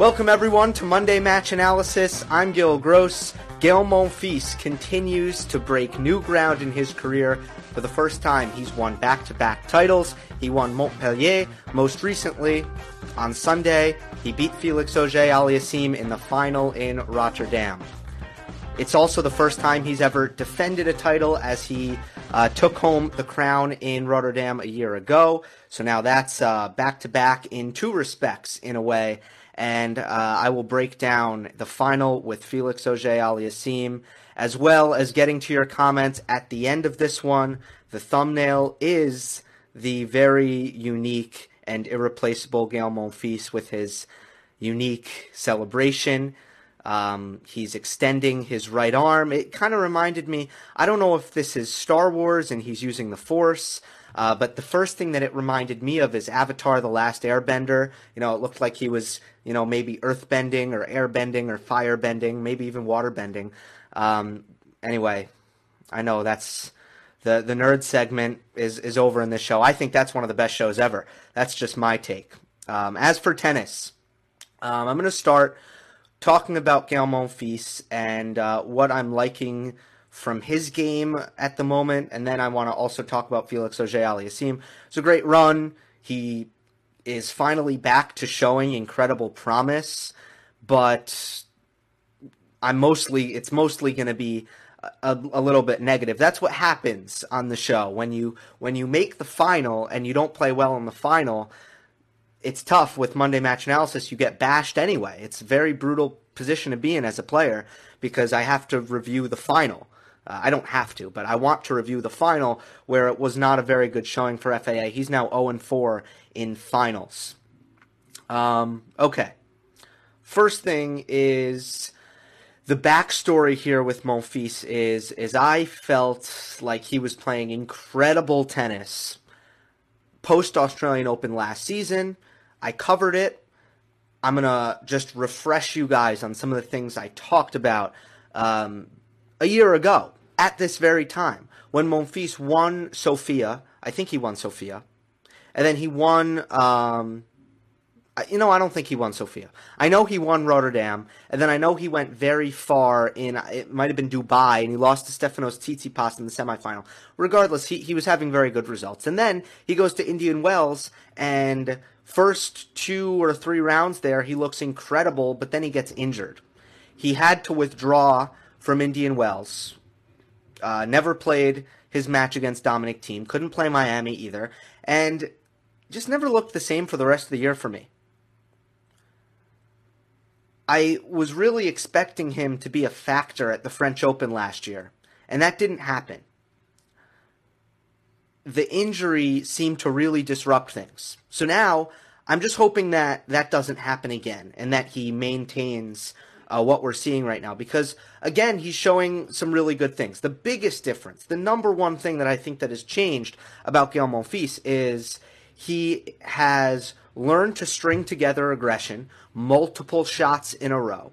Welcome everyone to Monday Match Analysis. I'm Gil Gross. Gael Monfils continues to break new ground in his career. For the first time, he's won back-to-back titles. He won Montpellier. Most recently, on Sunday, he beat Felix Auger-Aliassime in the final in Rotterdam. It's also the first time he's ever defended a title as he uh, took home the crown in Rotterdam a year ago. So now that's back to back in two respects, in a way. And uh, I will break down the final with Felix Auger-Aliassime, as well as getting to your comments at the end of this one. The thumbnail is the very unique and irreplaceable Gael Monfils with his unique celebration. Um, he's extending his right arm. It kind of reminded me, I don't know if this is Star Wars and he's using the Force, uh, but the first thing that it reminded me of is Avatar The Last Airbender. You know, it looked like he was, you know, maybe earthbending or airbending or firebending, maybe even waterbending. Um, anyway, I know that's the the nerd segment is is over in this show. I think that's one of the best shows ever. That's just my take. Um, as for tennis, um, I'm going to start talking about Gael Monfils and uh, what I'm liking from his game at the moment, and then I want to also talk about Felix Auger-Aliassime. It's a great run. He is finally back to showing incredible promise, but I'm mostly it's mostly going to be a, a, little bit negative. That's what happens on the show when you when you make the final and you don't play well in the final. It's tough with Monday Match Analysis. You get bashed anyway. It's a very brutal position to be in as a player because I have to review the final. Uh, I don't have to, but I want to review the final where it was not a very good showing for FAA. He's now 0 4 in finals. Um, okay. First thing is the backstory here with Monfils is is I felt like he was playing incredible tennis post Australian Open last season. I covered it. I'm gonna just refresh you guys on some of the things I talked about um, a year ago at this very time when Monfils won Sofia. I think he won Sofia, and then he won um, you know, I don't think he won Sofia. I know he won Rotterdam, and then I know he went very far in, it might have been Dubai, and he lost to Stefanos Tsitsipas in the semifinal. Regardless, he, he was having very good results. And then he goes to Indian Wells, and first two or three rounds there, he looks incredible, but then he gets injured. He had to withdraw from Indian Wells, uh, never played his match against Dominic Thiem. couldn't play Miami either, and just never looked the same for the rest of the year for me. I was really expecting him to be a factor at the French Open last year, and that didn't happen. The injury seemed to really disrupt things. So now I'm just hoping that that doesn't happen again and that he maintains uh, what we're seeing right now because again he's showing some really good things. The biggest difference, the number one thing that I think that has changed about Gael Monfils is he has learned to string together aggression, multiple shots in a row.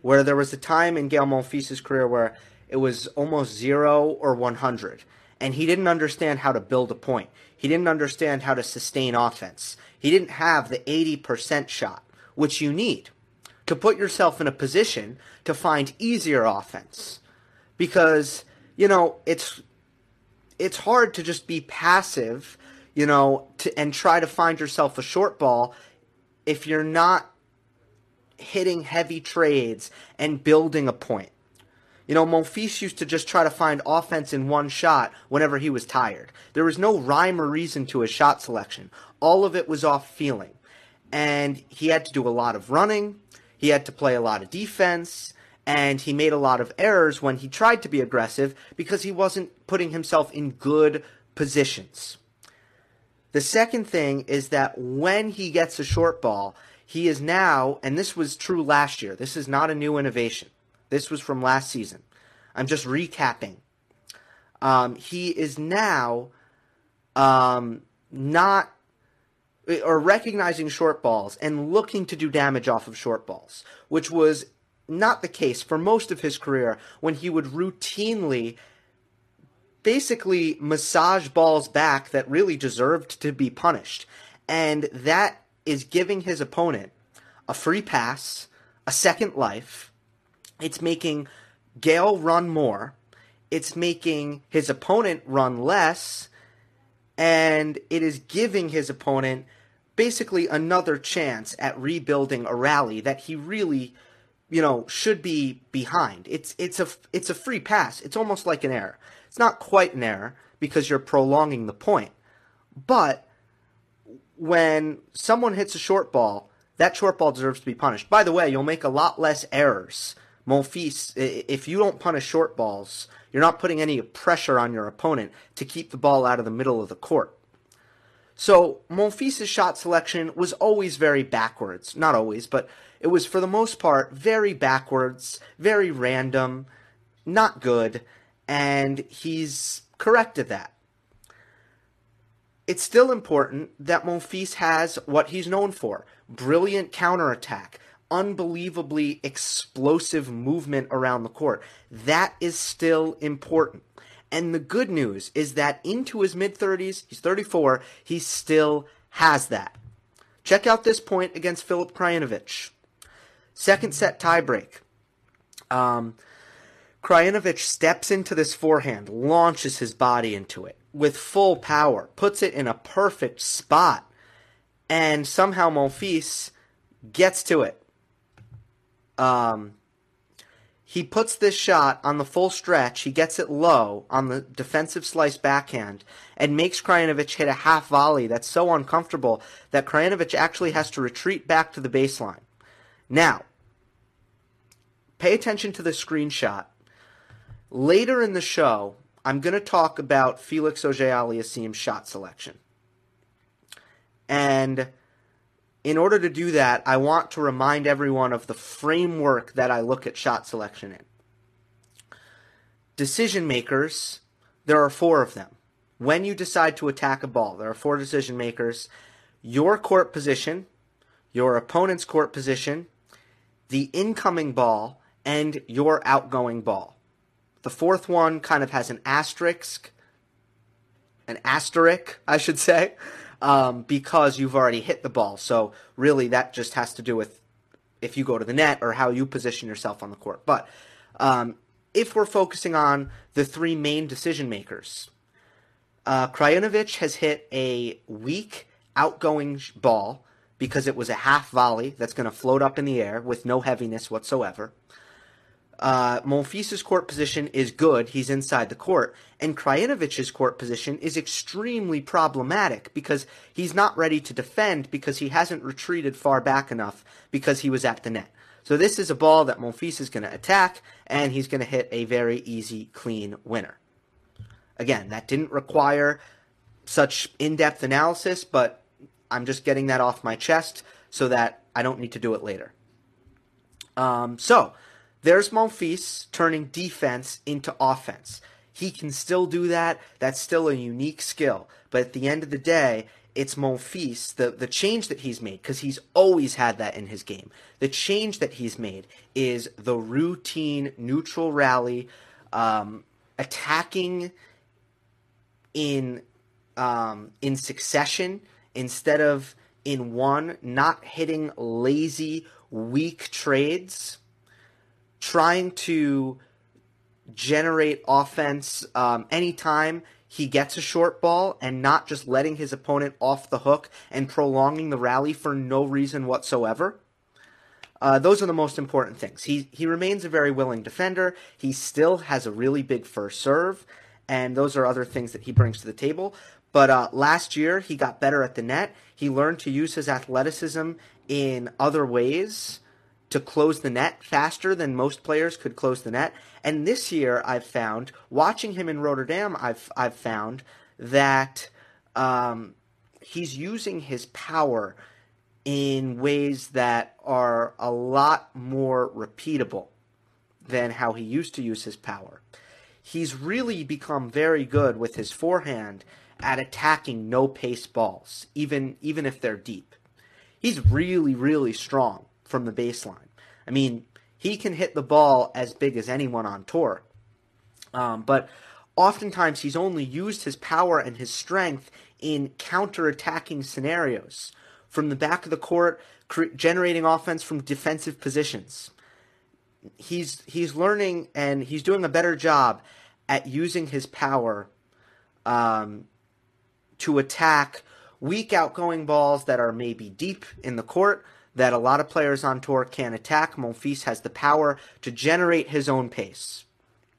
Where there was a time in Gael Monfils' career where it was almost zero or 100, and he didn't understand how to build a point. He didn't understand how to sustain offense. He didn't have the 80% shot, which you need to put yourself in a position to find easier offense. Because, you know, it's it's hard to just be passive you know, to, and try to find yourself a short ball if you're not hitting heavy trades and building a point. You know, Monfils used to just try to find offense in one shot whenever he was tired. There was no rhyme or reason to his shot selection. All of it was off feeling. And he had to do a lot of running, he had to play a lot of defense, and he made a lot of errors when he tried to be aggressive because he wasn't putting himself in good positions. The second thing is that when he gets a short ball, he is now, and this was true last year, this is not a new innovation. This was from last season. I'm just recapping. Um, he is now um, not or recognizing short balls and looking to do damage off of short balls, which was not the case for most of his career when he would routinely basically massage balls back that really deserved to be punished. And that is giving his opponent a free pass, a second life. It's making Gael run more. It's making his opponent run less. And it is giving his opponent basically another chance at rebuilding a rally that he really, you know, should be behind. It's it's a it's a free pass. It's almost like an error. It's not quite an error because you're prolonging the point. But when someone hits a short ball, that short ball deserves to be punished. By the way, you'll make a lot less errors. Monfils, if you don't punish short balls, you're not putting any pressure on your opponent to keep the ball out of the middle of the court. So Monfils' shot selection was always very backwards. Not always, but it was for the most part very backwards, very random, not good, and he's corrected that. It's still important that Monfils has what he's known for brilliant counterattack, unbelievably explosive movement around the court. That is still important. And the good news is that into his mid 30s, he's 34, he still has that. Check out this point against Filip Krajinovic. Second set tiebreak. Um, Krajinovic steps into this forehand, launches his body into it with full power, puts it in a perfect spot, and somehow Monfils gets to it. Um, he puts this shot on the full stretch. He gets it low on the defensive slice backhand and makes Krajinovic hit a half volley that's so uncomfortable that Krajinovic actually has to retreat back to the baseline. Now, pay attention to the screenshot. Later in the show, I'm going to talk about Felix Auger-Aliassime's shot selection. And in order to do that, I want to remind everyone of the framework that I look at shot selection in. Decision makers, there are four of them. When you decide to attack a ball, there are four decision makers your court position, your opponent's court position, the incoming ball, and your outgoing ball. The fourth one kind of has an asterisk, an asterisk, I should say um, because you've already hit the ball. So really, that just has to do with if you go to the net or how you position yourself on the court. But um, if we're focusing on the three main decision makers, uh, Krajinovic has hit a weak outgoing ball because it was a half volley that's going to float up in the air with no heaviness whatsoever uh, court position is good. He's inside the court. And Krajinovic's court position is extremely problematic because he's not ready to defend because he hasn't retreated far back enough because he was at the net. So this is a ball that Monfils is going to attack, and he's going to hit a very easy, clean winner. Again, that didn't require such in-depth analysis, but I'm just getting that off my chest so that I don't need to do it later. Um, so there's Monfils turning defense into offense. He can still do that. That's still a unique skill. But at the end of the day, it's Monfils, the, the change that he's made, because he's always had that in his game. The change that he's made is the routine neutral rally, um, attacking in um, in succession instead of in one, not hitting lazy, weak trades trying to generate offense um, anytime he gets a short ball and not just letting his opponent off the hook and prolonging the rally for no reason whatsoever. Uh, those are the most important things. He he remains a very willing defender. He still has a really big first serve, and those are other things that he brings to the table. But uh, last year he got better at the net. He learned to use his athleticism in other ways to close the net faster than most players could close the net. And this year, I've found watching him in Rotterdam, I've I've found that um, he's using his power in ways that are a lot more repeatable than how he used to use his power. He's really become very good with his forehand at attacking no pace balls, even even if they're deep. He's really really strong from the baseline. I mean, he can hit the ball as big as anyone on tour. Um, but oftentimes he's only used his power and his strength in counter-attacking scenarios from the back of the court, cre- generating offense from defensive positions. He's he's learning and he's doing a better job at using his power um, to attack weak outgoing balls that are maybe deep in the court that a lot of players on tour can't attack. Monfils has the power to generate his own pace.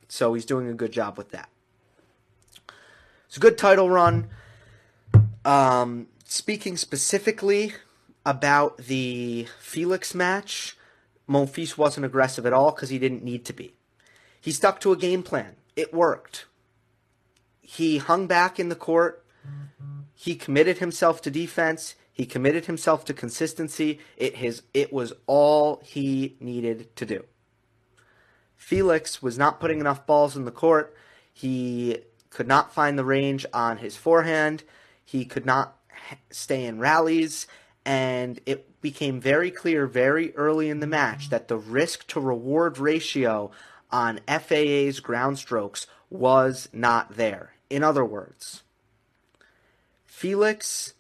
So he's doing a good job with that. It's a good title run. Um, speaking specifically about the Felix match, Monfils wasn't aggressive at all because he didn't need to be. He stuck to a game plan. It worked. He hung back in the court. He committed himself to defense. He committed himself to consistency. It his it was all he needed to do. Felix was not putting enough balls in the court. He could not find the range on his forehand. He could not stay in rallies. And it became very clear very early in the match that the risk to reward ratio on FAA's ground strokes was not there. In other words, Felix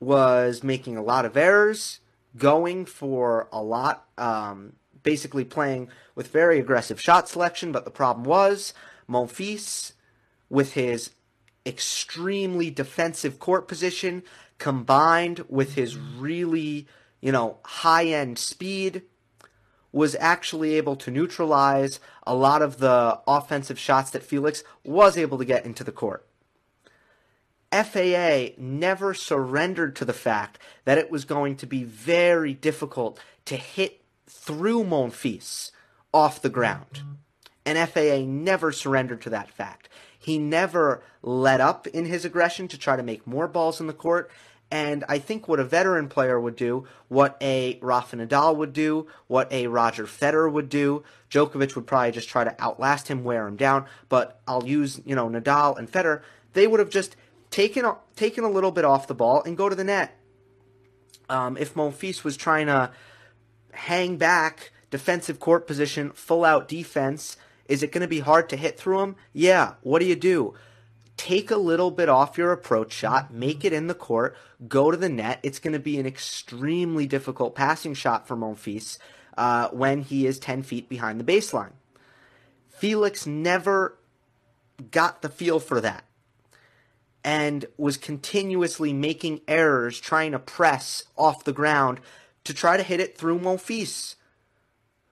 was making a lot of errors, going for a lot, um, basically playing with very aggressive shot selection. But the problem was Monfils with his extremely defensive court position combined with his really, you know, high end speed was actually able to neutralize a lot of the offensive shots that Felix was able to get into the court. FAA never surrendered to the fact that it was going to be very difficult to hit through Monfils off the ground. And FAA never surrendered to that fact. He never let up in his aggression to try to make more balls in the court. And I think what a veteran player would do, what a Rafa Nadal would do, what a Roger Federer would do, Djokovic would probably just try to outlast him, wear him down. But I'll use, you know, Nadal and Federer. They would have just taken taken a little bit off the ball and go to the net. Um, if Monfils was trying to hang back, defensive court position, full out defense, is it going to be hard to hit through him? Yeah. What do you do? Take a little bit off your approach shot, make it in the court, go to the net. It's going to be an extremely difficult passing shot for Monfils uh, when he is 10 feet behind the baseline. Felix never got the feel for that and was continuously making errors trying to press off the ground to try to hit it through Monfils,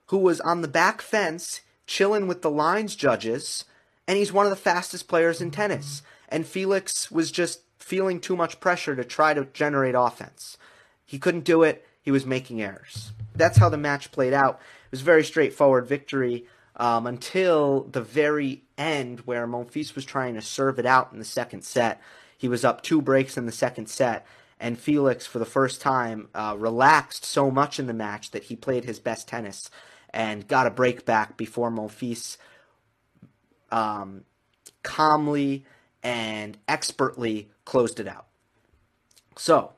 who was on the back fence chilling with the lines judges, and he's one of the fastest players in tennis. And Felix was just feeling too much pressure to try to generate offense. He couldn't do it. He was making errors. That's how the match played out. It was a very straightforward victory um, until the very end, where Monfils was trying to serve it out in the second set. He was up two breaks in the second set, and Felix, for the first time, uh, relaxed so much in the match that he played his best tennis and got a break back before Monfils um, calmly and expertly closed it out. So,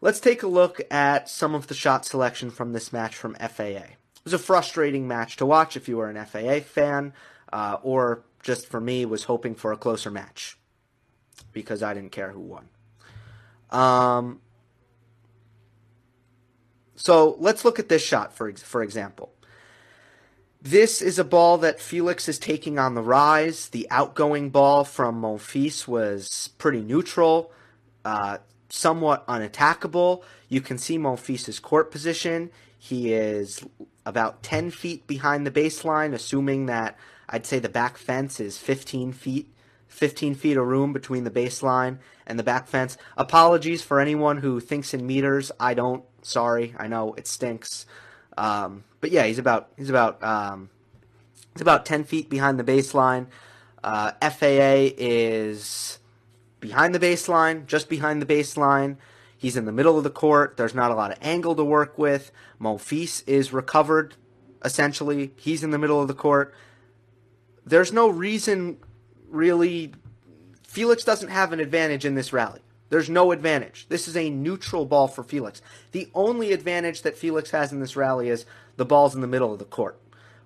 let's take a look at some of the shot selection from this match from FAA. It was a frustrating match to watch if you were an FAA fan, uh, or just for me, was hoping for a closer match because I didn't care who won. Um, so let's look at this shot for for example. This is a ball that Felix is taking on the rise. The outgoing ball from Monfils was pretty neutral, uh, somewhat unattackable. You can see Monfils' court position. He is about 10 feet behind the baseline, assuming that I'd say the back fence is 15 feet. 15 feet of room between the baseline and the back fence. Apologies for anyone who thinks in meters. I don't. Sorry. I know it stinks. Um, but yeah, he's about he's about um, he's about ten feet behind the baseline. Uh, FAA is behind the baseline, just behind the baseline. He's in the middle of the court. There's not a lot of angle to work with. Monfils is recovered, essentially. He's in the middle of the court. There's no reason, really. Felix doesn't have an advantage in this rally. There's no advantage. This is a neutral ball for Felix. The only advantage that Felix has in this rally is the ball's in the middle of the court.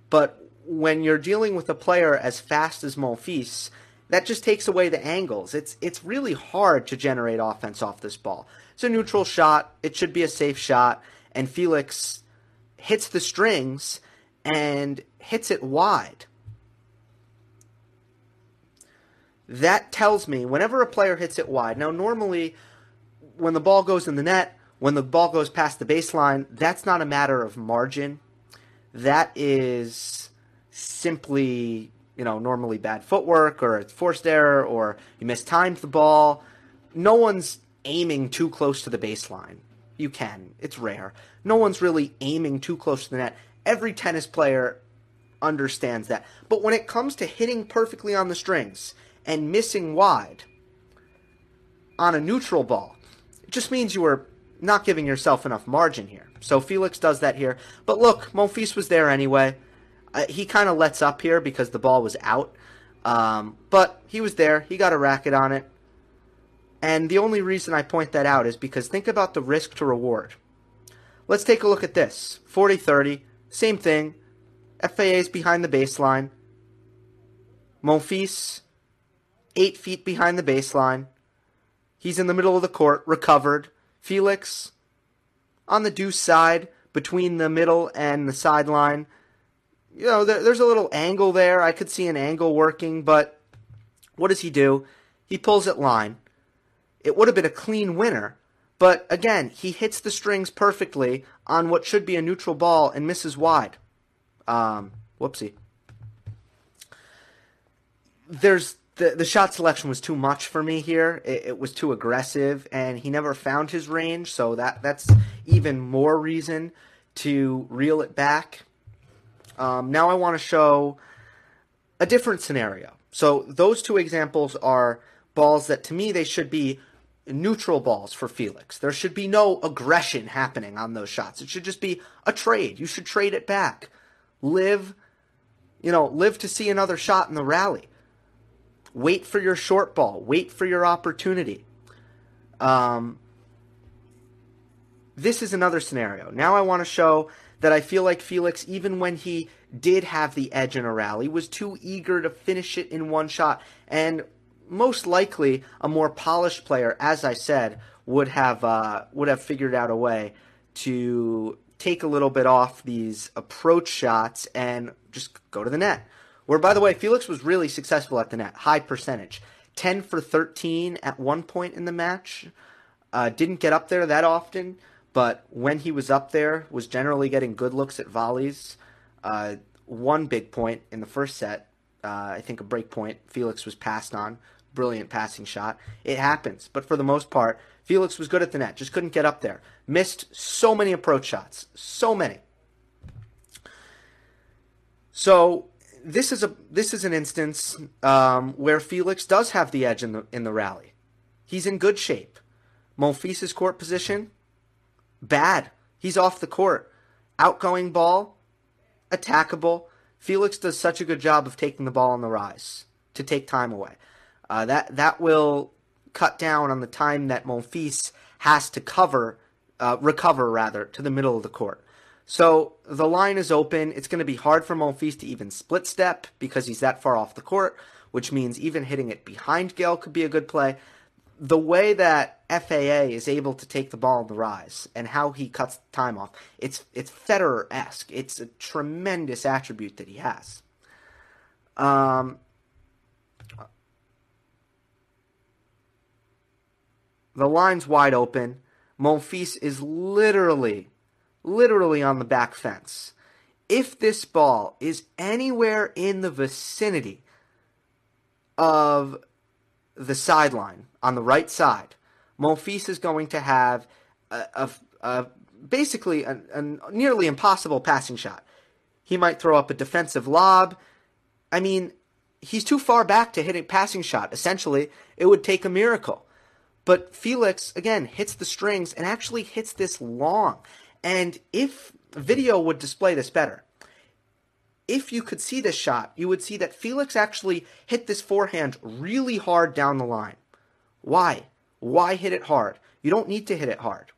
But when you're dealing with a player as fast as Monfils, that just takes away the angles. It's it's really hard to generate offense off this ball. It's a neutral shot. It should be a safe shot. And Felix hits the strings and hits it wide. That tells me whenever a player hits it wide, now normally when the ball goes in the net, when the ball goes past the baseline, that's not a matter of margin. That is simply, you know, normally bad footwork or it's forced error or you mistimed the ball. No one's aiming too close to the baseline. You can. It's rare. No one's really aiming too close to the net. Every tennis player understands that. But when it comes to hitting perfectly on the strings and missing wide on a neutral ball, it just means you were not giving yourself enough margin here. So Felix does that here. But look, Monfils was there anyway. Uh, he kind of lets up here because the ball was out. Um, but he was there. He got a racket on it. And the only reason I point that out is because think about the risk to reward. Let's take a look at this 40 30, same thing. FAA is behind the baseline. Monfils, eight feet behind the baseline. He's in the middle of the court, recovered. Felix, on the deuce side, between the middle and the sideline. You know, there, there's a little angle there. I could see an angle working, but what does he do? He pulls it line. It would have been a clean winner, but again, he hits the strings perfectly on what should be a neutral ball and misses wide. Um, whoopsie. There's the the shot selection was too much for me here. It, it, was too aggressive, and he never found his range. So that that's even more reason to reel it back. Um, now I want to show a different scenario. So those two examples are balls that to me they should be neutral balls for Felix. There should be no aggression happening on those shots. It should just be a trade. You should trade it back. Live, you know, live to see another shot in the rally. Wait for your short ball. Wait for your opportunity. Um, this is another scenario. Now I want to show that I feel like Felix, even when he did have the edge in a rally, was too eager to finish it in one shot. And most likely, a more polished player, as I said, would have uh, would have figured out a way to take a little bit off these approach shots and just go to the net. Where, by the way, Felix was really successful at the net, high percentage. 10 for 13 at one point in the match. Uh, didn't get up there that often, but when he was up there, was generally getting good looks at volleys. Uh, one big point in the first set, uh, I think a break point, Felix was passed on. Brilliant passing shot. It happens, but for the most part, Felix was good at the net, just couldn't get up there. Missed so many approach shots, so many. So this is a this is an instance um, where Felix does have the edge in the in the rally. He's in good shape. Monfils' court position, bad. He's off the court. Outgoing ball, attackable. Felix does such a good job of taking the ball on the rise to take time away. Uh, that that will cut down on the time that Monfils has to cover, uh, recover rather, to the middle of the court. So the line is open. It's going to be hard for Monfils to even split step because he's that far off the court, which means even hitting it behind Gael could be a good play. The way that FAA is able to take the ball on the rise and how he cuts time off, it's it's Federer esque. It's a tremendous attribute that he has. Um, the line's wide open. Monfils is literally literally on the back fence. If this ball is anywhere in the vicinity of the sideline on the right side, Monfils is going to have a, a, a basically a, a nearly impossible passing shot. He might throw up a defensive lob. I mean, he's too far back to hit a passing shot. Essentially, it would take a miracle. But Felix, again, hits the strings and actually hits this long. And if video would display this better, if you could see this shot, you would see that Felix actually hit this forehand really hard down the line. Why? Why hit it hard? You don't need to hit it hard.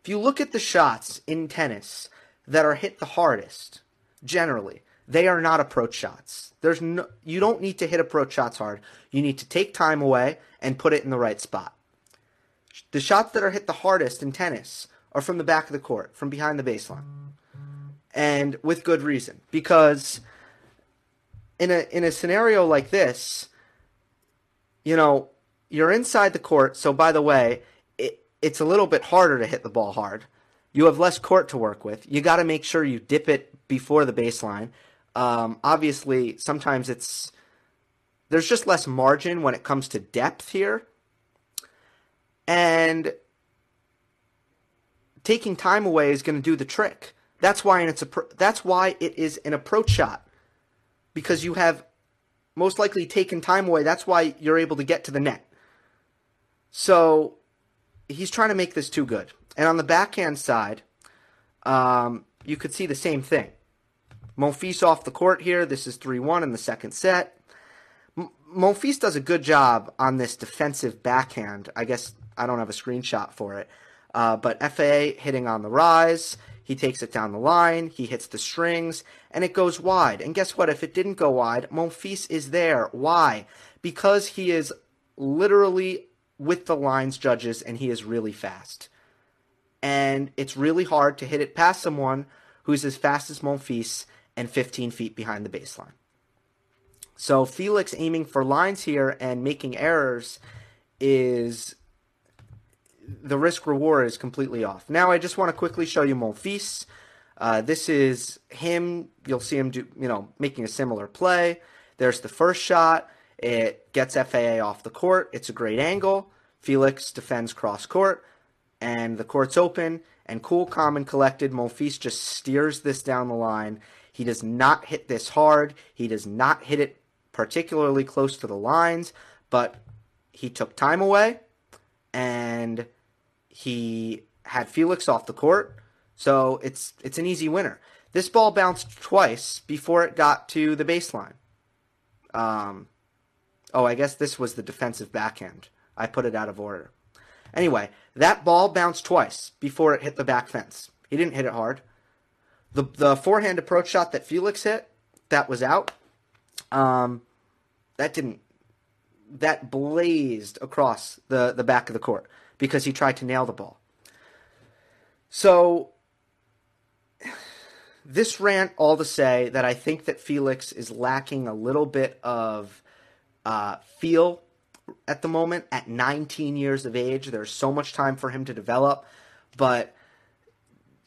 If you look at the shots in tennis that are hit the hardest, generally, they are not approach shots. There's no, you don't need to hit approach shots hard. You need to take time away and put it in the right spot. The shots that are hit the hardest in tennis are from the back of the court, from behind the baseline. And with good reason. Because in a in a scenario like this, you know, you're inside the court, so by the way, it, it's a little bit harder to hit the ball hard. You have less court to work with. You got to make sure you dip it before the baseline. Um, obviously, sometimes it's there's just less margin when it comes to depth here, and taking time away is going to do the trick. That's why it's a that's why it is an approach shot because you have most likely taken time away. That's why you're able to get to the net. So he's trying to make this too good. And on the backhand side, um, you could see the same thing. Monfils off the court here. This is 3 1 in the second set. M- Monfils does a good job on this defensive backhand. I guess I don't have a screenshot for it. Uh, but FAA hitting on the rise. He takes it down the line. He hits the strings, and it goes wide. And guess what? If it didn't go wide, Monfils is there. Why? Because he is literally with the lines judges, and he is really fast. And it's really hard to hit it past someone who's as fast as Monfils and 15 feet behind the baseline. So Felix aiming for lines here and making errors is the risk reward is completely off. Now I just want to quickly show you Monfils. Uh, this is him. You'll see him do, you know, making a similar play. There's the first shot. It gets FAA off the court. It's a great angle. Felix defends cross court, and the court's open. And cool, calm, and collected, Monfils just steers this down the line. He does not hit this hard. He does not hit it particularly close to the lines, but he took time away and he had Felix off the court. So it's it's an easy winner. This ball bounced twice before it got to the baseline. Um, oh, I guess this was the defensive backhand. I put it out of order. Anyway, that ball bounced twice before it hit the back fence. He didn't hit it hard. The the forehand approach shot that Felix hit, that was out. Um, that didn't that blazed across the, the back of the court because he tried to nail the ball. So, this rant all to say that I think that Felix is lacking a little bit of uh, feel at the moment. At 19 years of age, there's so much time for him to develop, but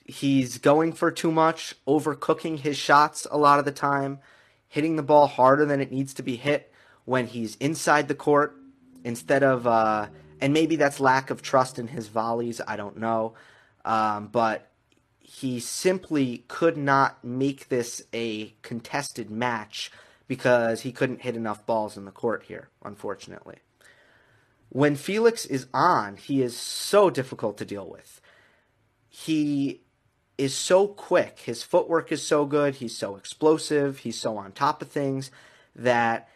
he's going for too much, overcooking his shots a lot of the time, hitting the ball harder than it needs to be hit when he's inside the court instead of, uh, and maybe that's lack of trust in his volleys. I don't know. Um, but he simply could not make this a contested match because he couldn't hit enough balls in the court here, unfortunately. When Felix is on, he is so difficult to deal with. He is so quick. His footwork is so good. He's so explosive. He's so on top of things that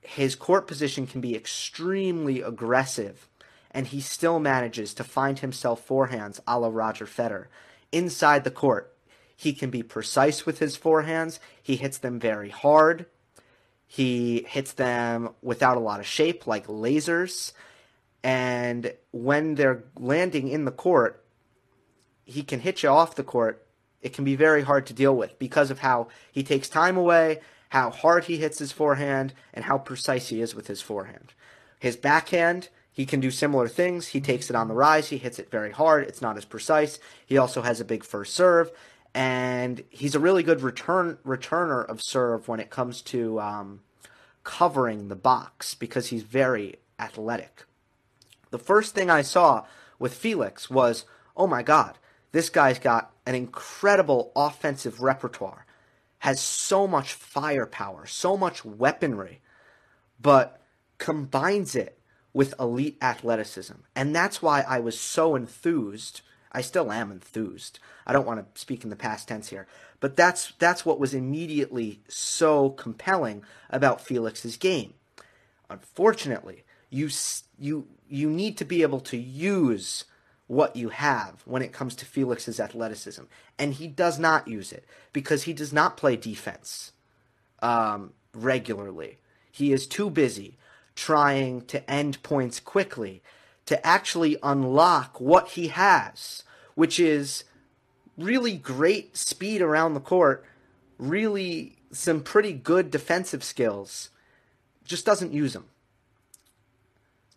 his court position can be extremely aggressive, and he still manages to find himself forehands a la Roger Federer. Inside the court, he can be precise with his forehands. He hits them very hard. He hits them without a lot of shape, like lasers. And when they're landing in the court, he can hit you off the court. It can be very hard to deal with because of how he takes time away how hard he hits his forehand, and how precise he is with his forehand. His backhand, he can do similar things. He takes it on the rise, he hits it very hard. It's not as precise. He also has a big first serve, and he's a really good return returner of serve when it comes to um, covering the box because he's very athletic. The first thing I saw with Felix was, oh my God, this guy's got an incredible offensive repertoire has so much firepower, so much weaponry, but combines it with elite athleticism. And that's why I was so enthused. I still am enthused. I don't want to speak in the past tense here, but that's that's what was immediately so compelling about Felix's game. Unfortunately, you you you need to be able to use what you have when it comes to Felix's athleticism. And he does not use it because he does not play defense um, regularly. He is too busy trying to end points quickly to actually unlock what he has, which is really great speed around the court, really some pretty good defensive skills, just doesn't use them.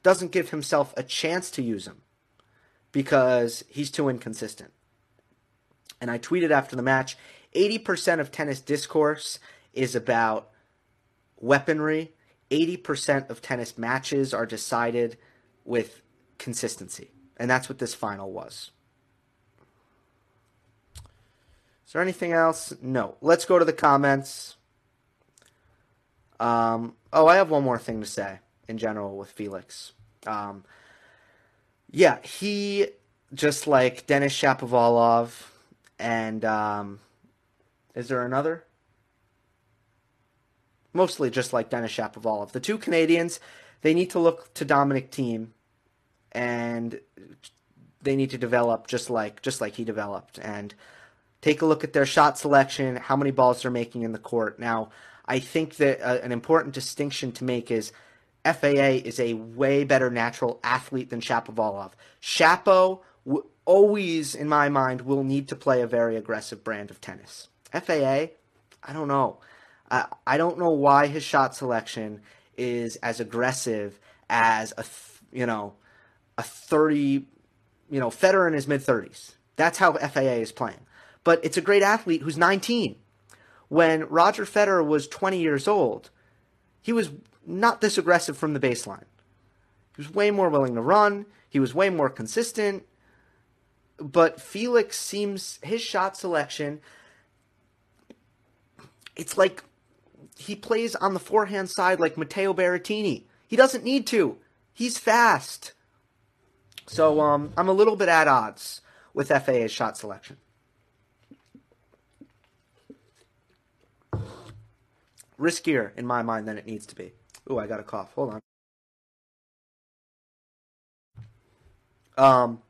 Doesn't give himself a chance to use them because he's too inconsistent. And I tweeted after the match 80% of tennis discourse is about weaponry. 80% of tennis matches are decided with consistency. And that's what this final was. Is there anything else? No. Let's go to the comments. Um, oh, I have one more thing to say in general with Felix. Um, yeah, he just like Denis Shapovalov and um, is there another? Mostly just like Denis Shapovalov. The two Canadians, they need to look to Dominic Thiem and they need to develop just like just like he developed and take a look at their shot selection, how many balls they're making in the court. Now, I think that uh, an important distinction to make is FAA is a way better natural athlete than Shapovalov. Shapo w- always, in my mind, will need to play a very aggressive brand of tennis. FAA, I don't know. I, I don't know why his shot selection is as aggressive as a you know a 30 you know Federer in his mid 30s. That's how FAA is playing but it's a great athlete who's 19. When Roger Federer was 20 years old, he was not this aggressive from the baseline. He was way more willing to run, he was way more consistent. But Felix seems his shot selection it's like he plays on the forehand side like Matteo Berrettini. He doesn't need to. He's fast. So um, I'm a little bit at odds with FAA's shot selection. riskier in my mind than it needs to be. Ooh, I got a cough. Hold on. Um.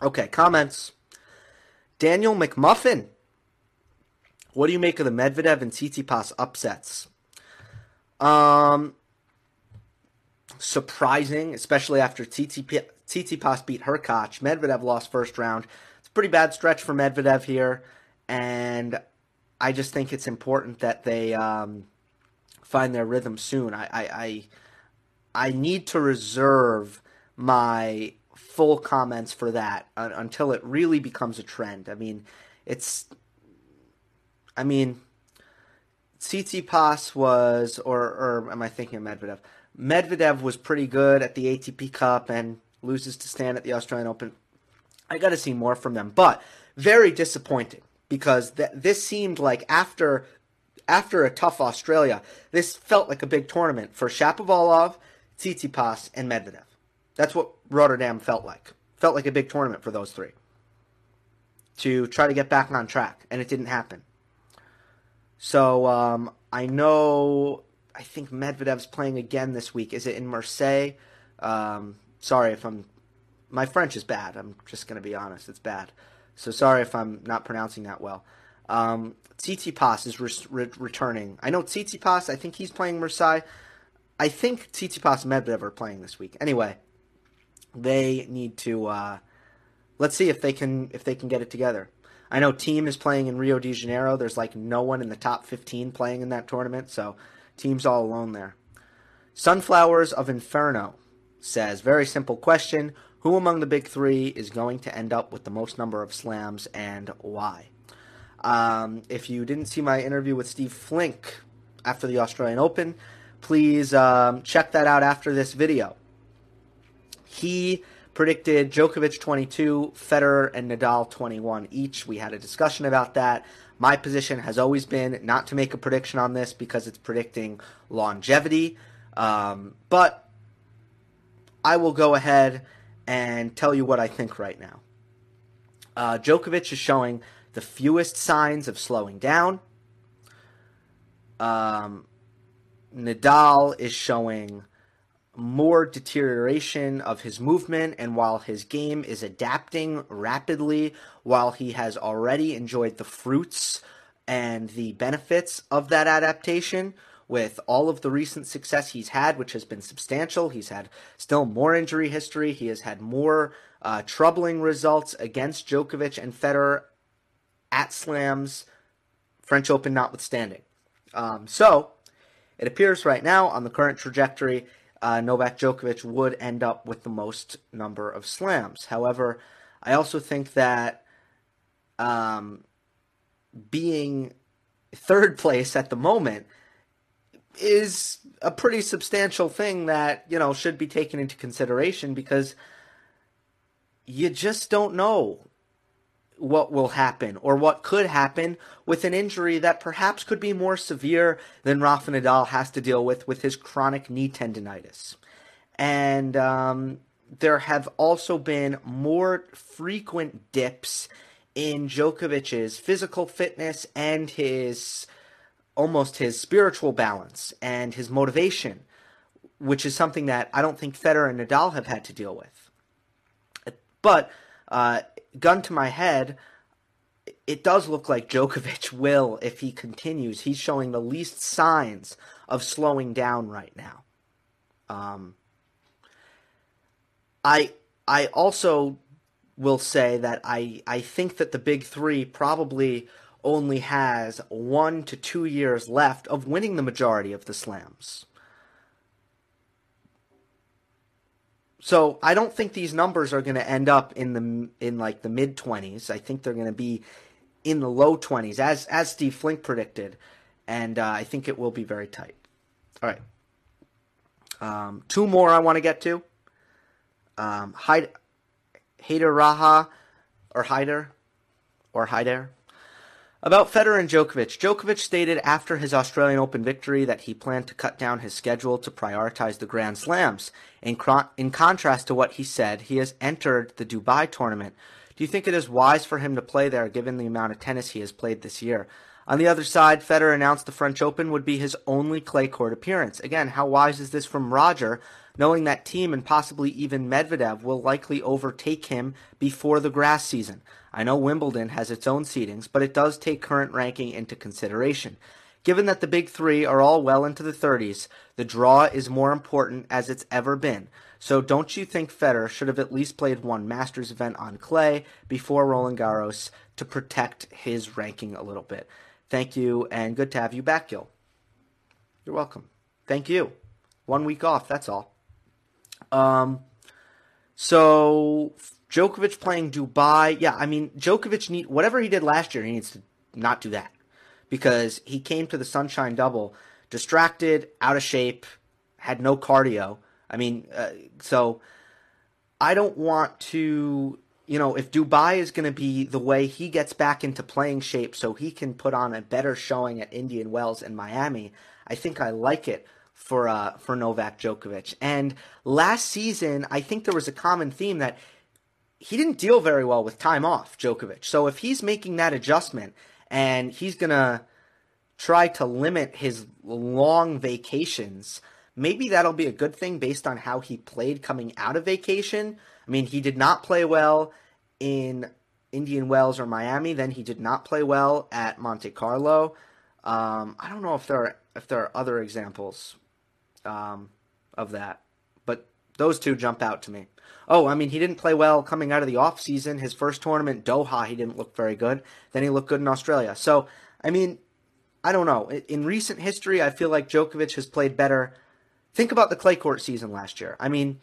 Okay, comments. Daniel McMuffin. What do you make of the Medvedev and Tsitsipas upsets? Um, surprising, especially after Tsitsipas beat Hurkacz. Medvedev lost first round. It's a pretty bad stretch for Medvedev here, and I just think it's important that they um, find their rhythm soon. I, I, I, I need to reserve my full comments for that uh, until it really becomes a trend. I mean, it's, I mean, Tsitsipas was, or, or am I thinking of Medvedev? Medvedev was pretty good at the ATP Cup and loses to Stan at the Australian Open. I got to see more from them, but very disappointing because th- this seemed like after after a tough Australia, this felt like a big tournament for Shapovalov, Tsitsipas, and Medvedev. That's what Rotterdam felt like. Felt like a big tournament for those three to try to get back on track, and it didn't happen. So um, I know. I think Medvedev's playing again this week. Is it in Marseille? Um, sorry if I'm. My French is bad. I'm just going to be honest. It's bad. So sorry if I'm not pronouncing that well. Um, Tsitsipas is re- re- returning. I know Tsitsipas. I think he's playing Marseille. I think Tsitsipas and Medvedev are playing this week. Anyway, they need to. Uh, let's see if they can if they can get it together. I know Thiem is playing in Rio de Janeiro. There's like no one in the top 15 playing in that tournament, so Thiem's all alone there. Sunflowers of Inferno says, very simple question. Who among the big three is going to end up with the most number of slams and why? Um, if you didn't see my interview with Steve Flink after the Australian Open, please um, check that out after this video. He predicted Djokovic 22, Federer and Nadal 21 each. We had a discussion about that. My position has always been not to make a prediction on this because it's predicting longevity. Um, but I will go ahead and tell you what I think right now. Uh, Djokovic is showing the fewest signs of slowing down. Um, Nadal is showing more deterioration of his movement, and while his game is adapting rapidly, while he has already enjoyed the fruits and the benefits of that adaptation, with all of the recent success he's had, which has been substantial. He's had still more injury history. He has had more uh, troubling results against Djokovic and Federer at slams, French Open notwithstanding. Um, so it appears right now on the current trajectory, uh, Novak Djokovic would end up with the most number of slams. However, I also think that um, being third place at the moment is a pretty substantial thing that you know should be taken into consideration because you just don't know what will happen or what could happen with an injury that perhaps could be more severe than Rafa Nadal has to deal with with his chronic knee tendonitis. And um, there have also been more frequent dips in Djokovic's physical fitness and his almost his spiritual balance and his motivation, which is something that I don't think Federer and Nadal have had to deal with. But uh, gun to my head, it does look like Djokovic will if he continues. He's showing the least signs of slowing down right now. Um, I I also will say that I, I think that the big three probably only has one to two years left of winning the majority of the slams. So I don't think these numbers are going to end up in the in like the mid twenties. I think they're going to be in the low twenties, as as Steve Flink predicted, and uh, I think it will be very tight. All right, um, two more I want to get to. Um, Hyde, Haider Raha or Haider or Haider. About Federer and Djokovic, Djokovic stated after his Australian Open victory that he planned to cut down his schedule to prioritize the Grand Slams. In, in contrast to what he said, he has entered the Dubai tournament. Do you think it is wise for him to play there given the amount of tennis he has played this year? On the other side, Federer announced the French Open would be his only clay court appearance. Again, how wise is this from Roger, knowing that Thiem and possibly even Medvedev will likely overtake him before the grass season. I know Wimbledon has its own seedings, but it does take current ranking into consideration. Given that the big three are all well into the 30s, the draw is more important as it's ever been. So don't you think Federer should have at least played one Masters event on clay before Roland Garros to protect his ranking a little bit? Thank you, and good to have you back, Gil. You're welcome. Thank you. One week off, that's all. Um, so Djokovic playing Dubai, yeah, I mean Djokovic need whatever he did last year, he needs to not do that because he came to the Sunshine Double distracted, out of shape, had no cardio. I mean, uh, so I don't want to, you know, if Dubai is going to be the way he gets back into playing shape so he can put on a better showing at Indian Wells and Miami, I think I like it for uh, for Novak Djokovic. And last season, I think there was a common theme that he didn't deal very well with time off, Djokovic. So if he's making that adjustment and he's gonna try to limit his long vacations, maybe that'll be a good thing based on how he played coming out of vacation. I mean, he did not play well in Indian Wells or Miami. Then he did not play well at Monte Carlo. Um, I don't know if there are if there are other examples um, of that. Those two jump out to me. Oh, I mean, he didn't play well coming out of the off season. His first tournament, Doha, he didn't look very good. Then he looked good in Australia. So, I mean, I don't know. In recent history, I feel like Djokovic has played better. Think about the clay court season last year. I mean,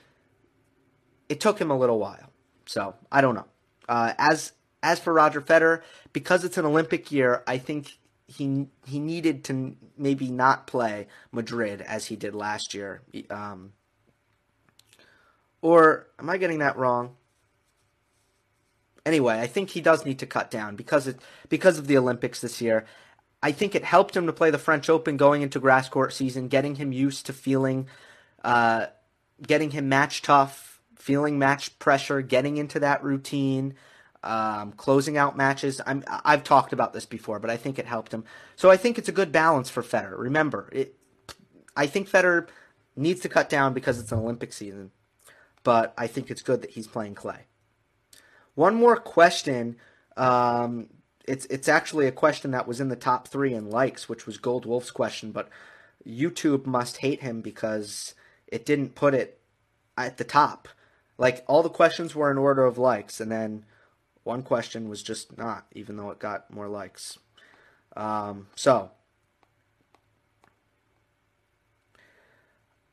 it took him a little while. So, I don't know. Uh, as as for Roger Federer, because it's an Olympic year, I think he he needed to maybe not play Madrid as he did last year. Um, or am I getting that wrong? Anyway, I think he does need to cut down because it because of the Olympics this year. I think it helped him to play the French Open going into grass court season, getting him used to feeling, uh, getting him match tough, feeling match pressure, getting into that routine um, closing out matches. I'm, I've talked about this before, but I think it helped him. So I think it's a good balance for Federer. Remember, it, I think Federer needs to cut down because it's an Olympic season, but I think it's good that he's playing clay. One more question. Um, it's it's actually a question that was in the top three in likes, which was Gold Wolf's question, but YouTube must hate him because it didn't put it at the top. Like all the questions were in order of likes, and then one question was just not, even though it got more likes. Um, so,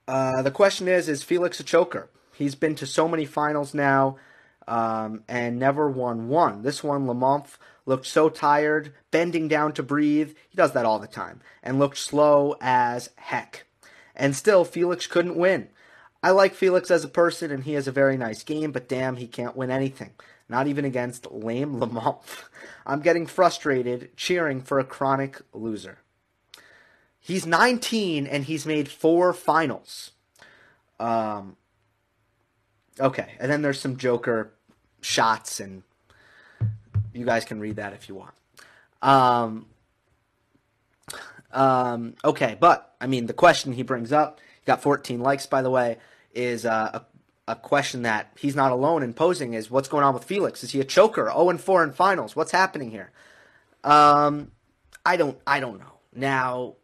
uh, the question is: Is Felix a choker? He's been to so many finals now, um, and never won one. This one, Lamont looked so tired, bending down to breathe. He does that all the time, and looked slow as heck. And still, Felix couldn't win. I like Felix as a person, and he has a very nice game, but damn, he can't win anything. Not even against lame Lamont. I'm getting frustrated cheering for a chronic loser. He's 19 and he's made four finals. Um, okay, and then there's some Joker shots, and you guys can read that if you want. Um, um, okay, but I mean, the question he brings up, he got 14 likes, by the way, is uh, a a question that he's not alone in posing is what's going on with Felix? Is he a choker? 0 and 4 in finals. What's happening here? Um, I don't I don't know. Now,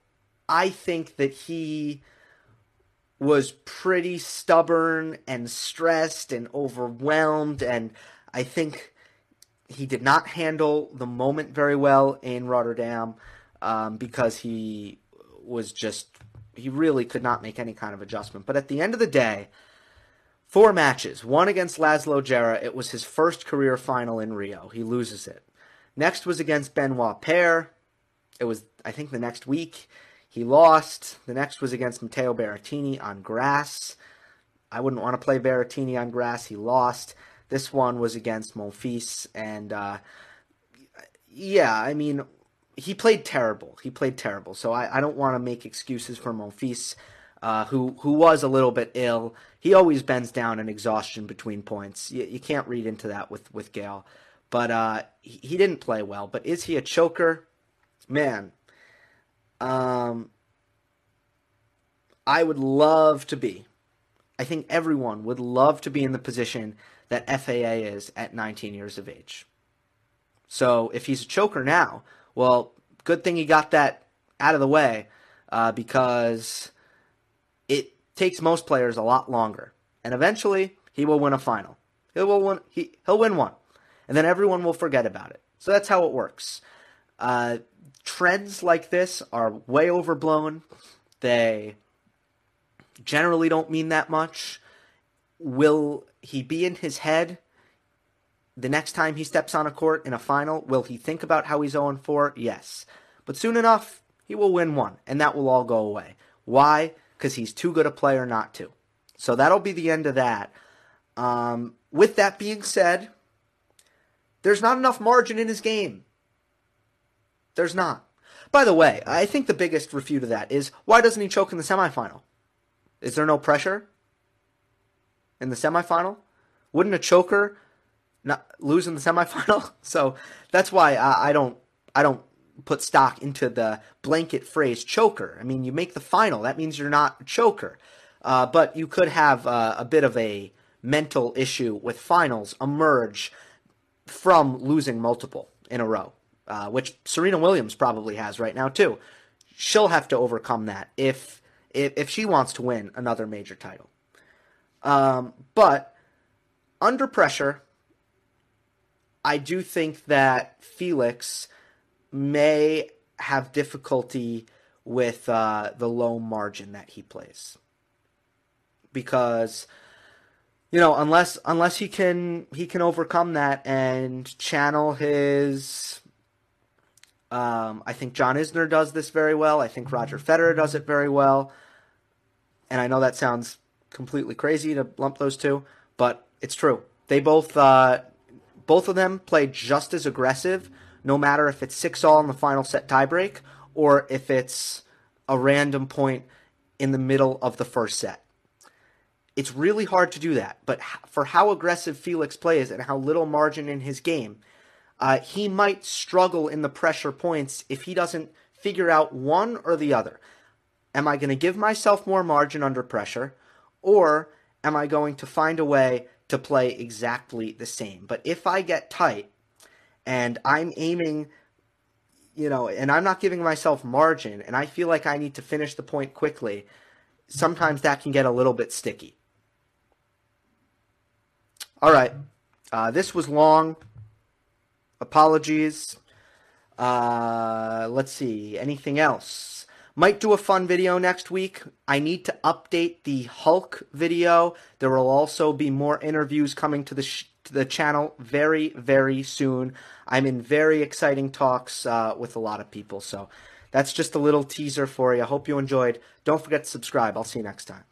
I think that he was pretty stubborn and stressed and overwhelmed and I think he did not handle the moment very well in Rotterdam um, because he was just he really could not make any kind of adjustment. But at the end of the day, Four matches. One against Laslo Djere. It was his first career final in Rio. He loses it. Next was against Benoit Paire. It was, I think, the next week. He lost. The next was against Matteo Berrettini on grass. I wouldn't want to play Berrettini on grass. He lost. This one was against Monfils. And, uh, yeah, I mean, he played terrible. He played terrible. So I, I don't want to make excuses for Monfils uh, who who was a little bit ill. He always bends down in exhaustion between points. You, you can't read into that with with Gael, but uh, he, he, didn't play well. But is he a choker? Man, um, I would love to be. I think everyone would love to be in the position that FAA is at 19 years of age. So if he's a choker now, well, good thing he got that out of the way uh, because it takes most players a lot longer. And eventually, he will win a final. He will win, he, he'll win one. And then everyone will forget about it. So that's how it works. Uh, trends like this are way overblown. They generally don't mean that much. Will he be in his head the next time he steps on a court in a final? Will he think about how he's 0 4? Yes. But soon enough, he will win one, and that will all go away. Why? because he's too good a player not to. So that'll be the end of that. Um, with that being said, there's not enough margin in his game. There's not. By the way, I think the biggest refute of that is why doesn't he choke in the semifinal? Is there no pressure in the semifinal? Wouldn't a choker not lose in the semifinal? So that's why I, I don't I don't put stock into the blanket phrase choker. I mean, you make the final, that means you're not a choker. Uh, but you could have uh, a bit of a mental issue with finals emerge from losing multiple in a row, uh, which Serena Williams probably has right now too. She'll have to overcome that if if, if she wants to win another major title. Um, but under pressure, I do think that Felix may have difficulty with uh, the low margin that he plays because you know unless unless he can he can overcome that and channel his um, I think John Isner does this very well. I think Roger Federer does it very well. And I know that sounds completely crazy to lump those two, but it's true. They both uh, both of them play just as aggressive no matter if it's six all in the final set tiebreak or if it's a random point in the middle of the first set. It's really hard to do that, but for how aggressive Felix plays and how little margin in his game, uh, he might struggle in the pressure points if he doesn't figure out one or the other. Am I going to give myself more margin under pressure, or am I going to find a way to play exactly the same? But if I get tight, and I'm aiming you know, and I'm not giving myself margin, and I feel like I need to finish the point quickly, sometimes that can get a little bit sticky. All right. Uh, this was long. Apologies. Uh, let's see. Anything else? Might do a fun video next week. I need to update the Hulk video. There will also be more interviews coming to the sh- to the channel very very soon. I'm in very exciting talks uh, with a lot of people. So that's just a little teaser for you. I hope you enjoyed. Don't forget to subscribe. I'll see you next time.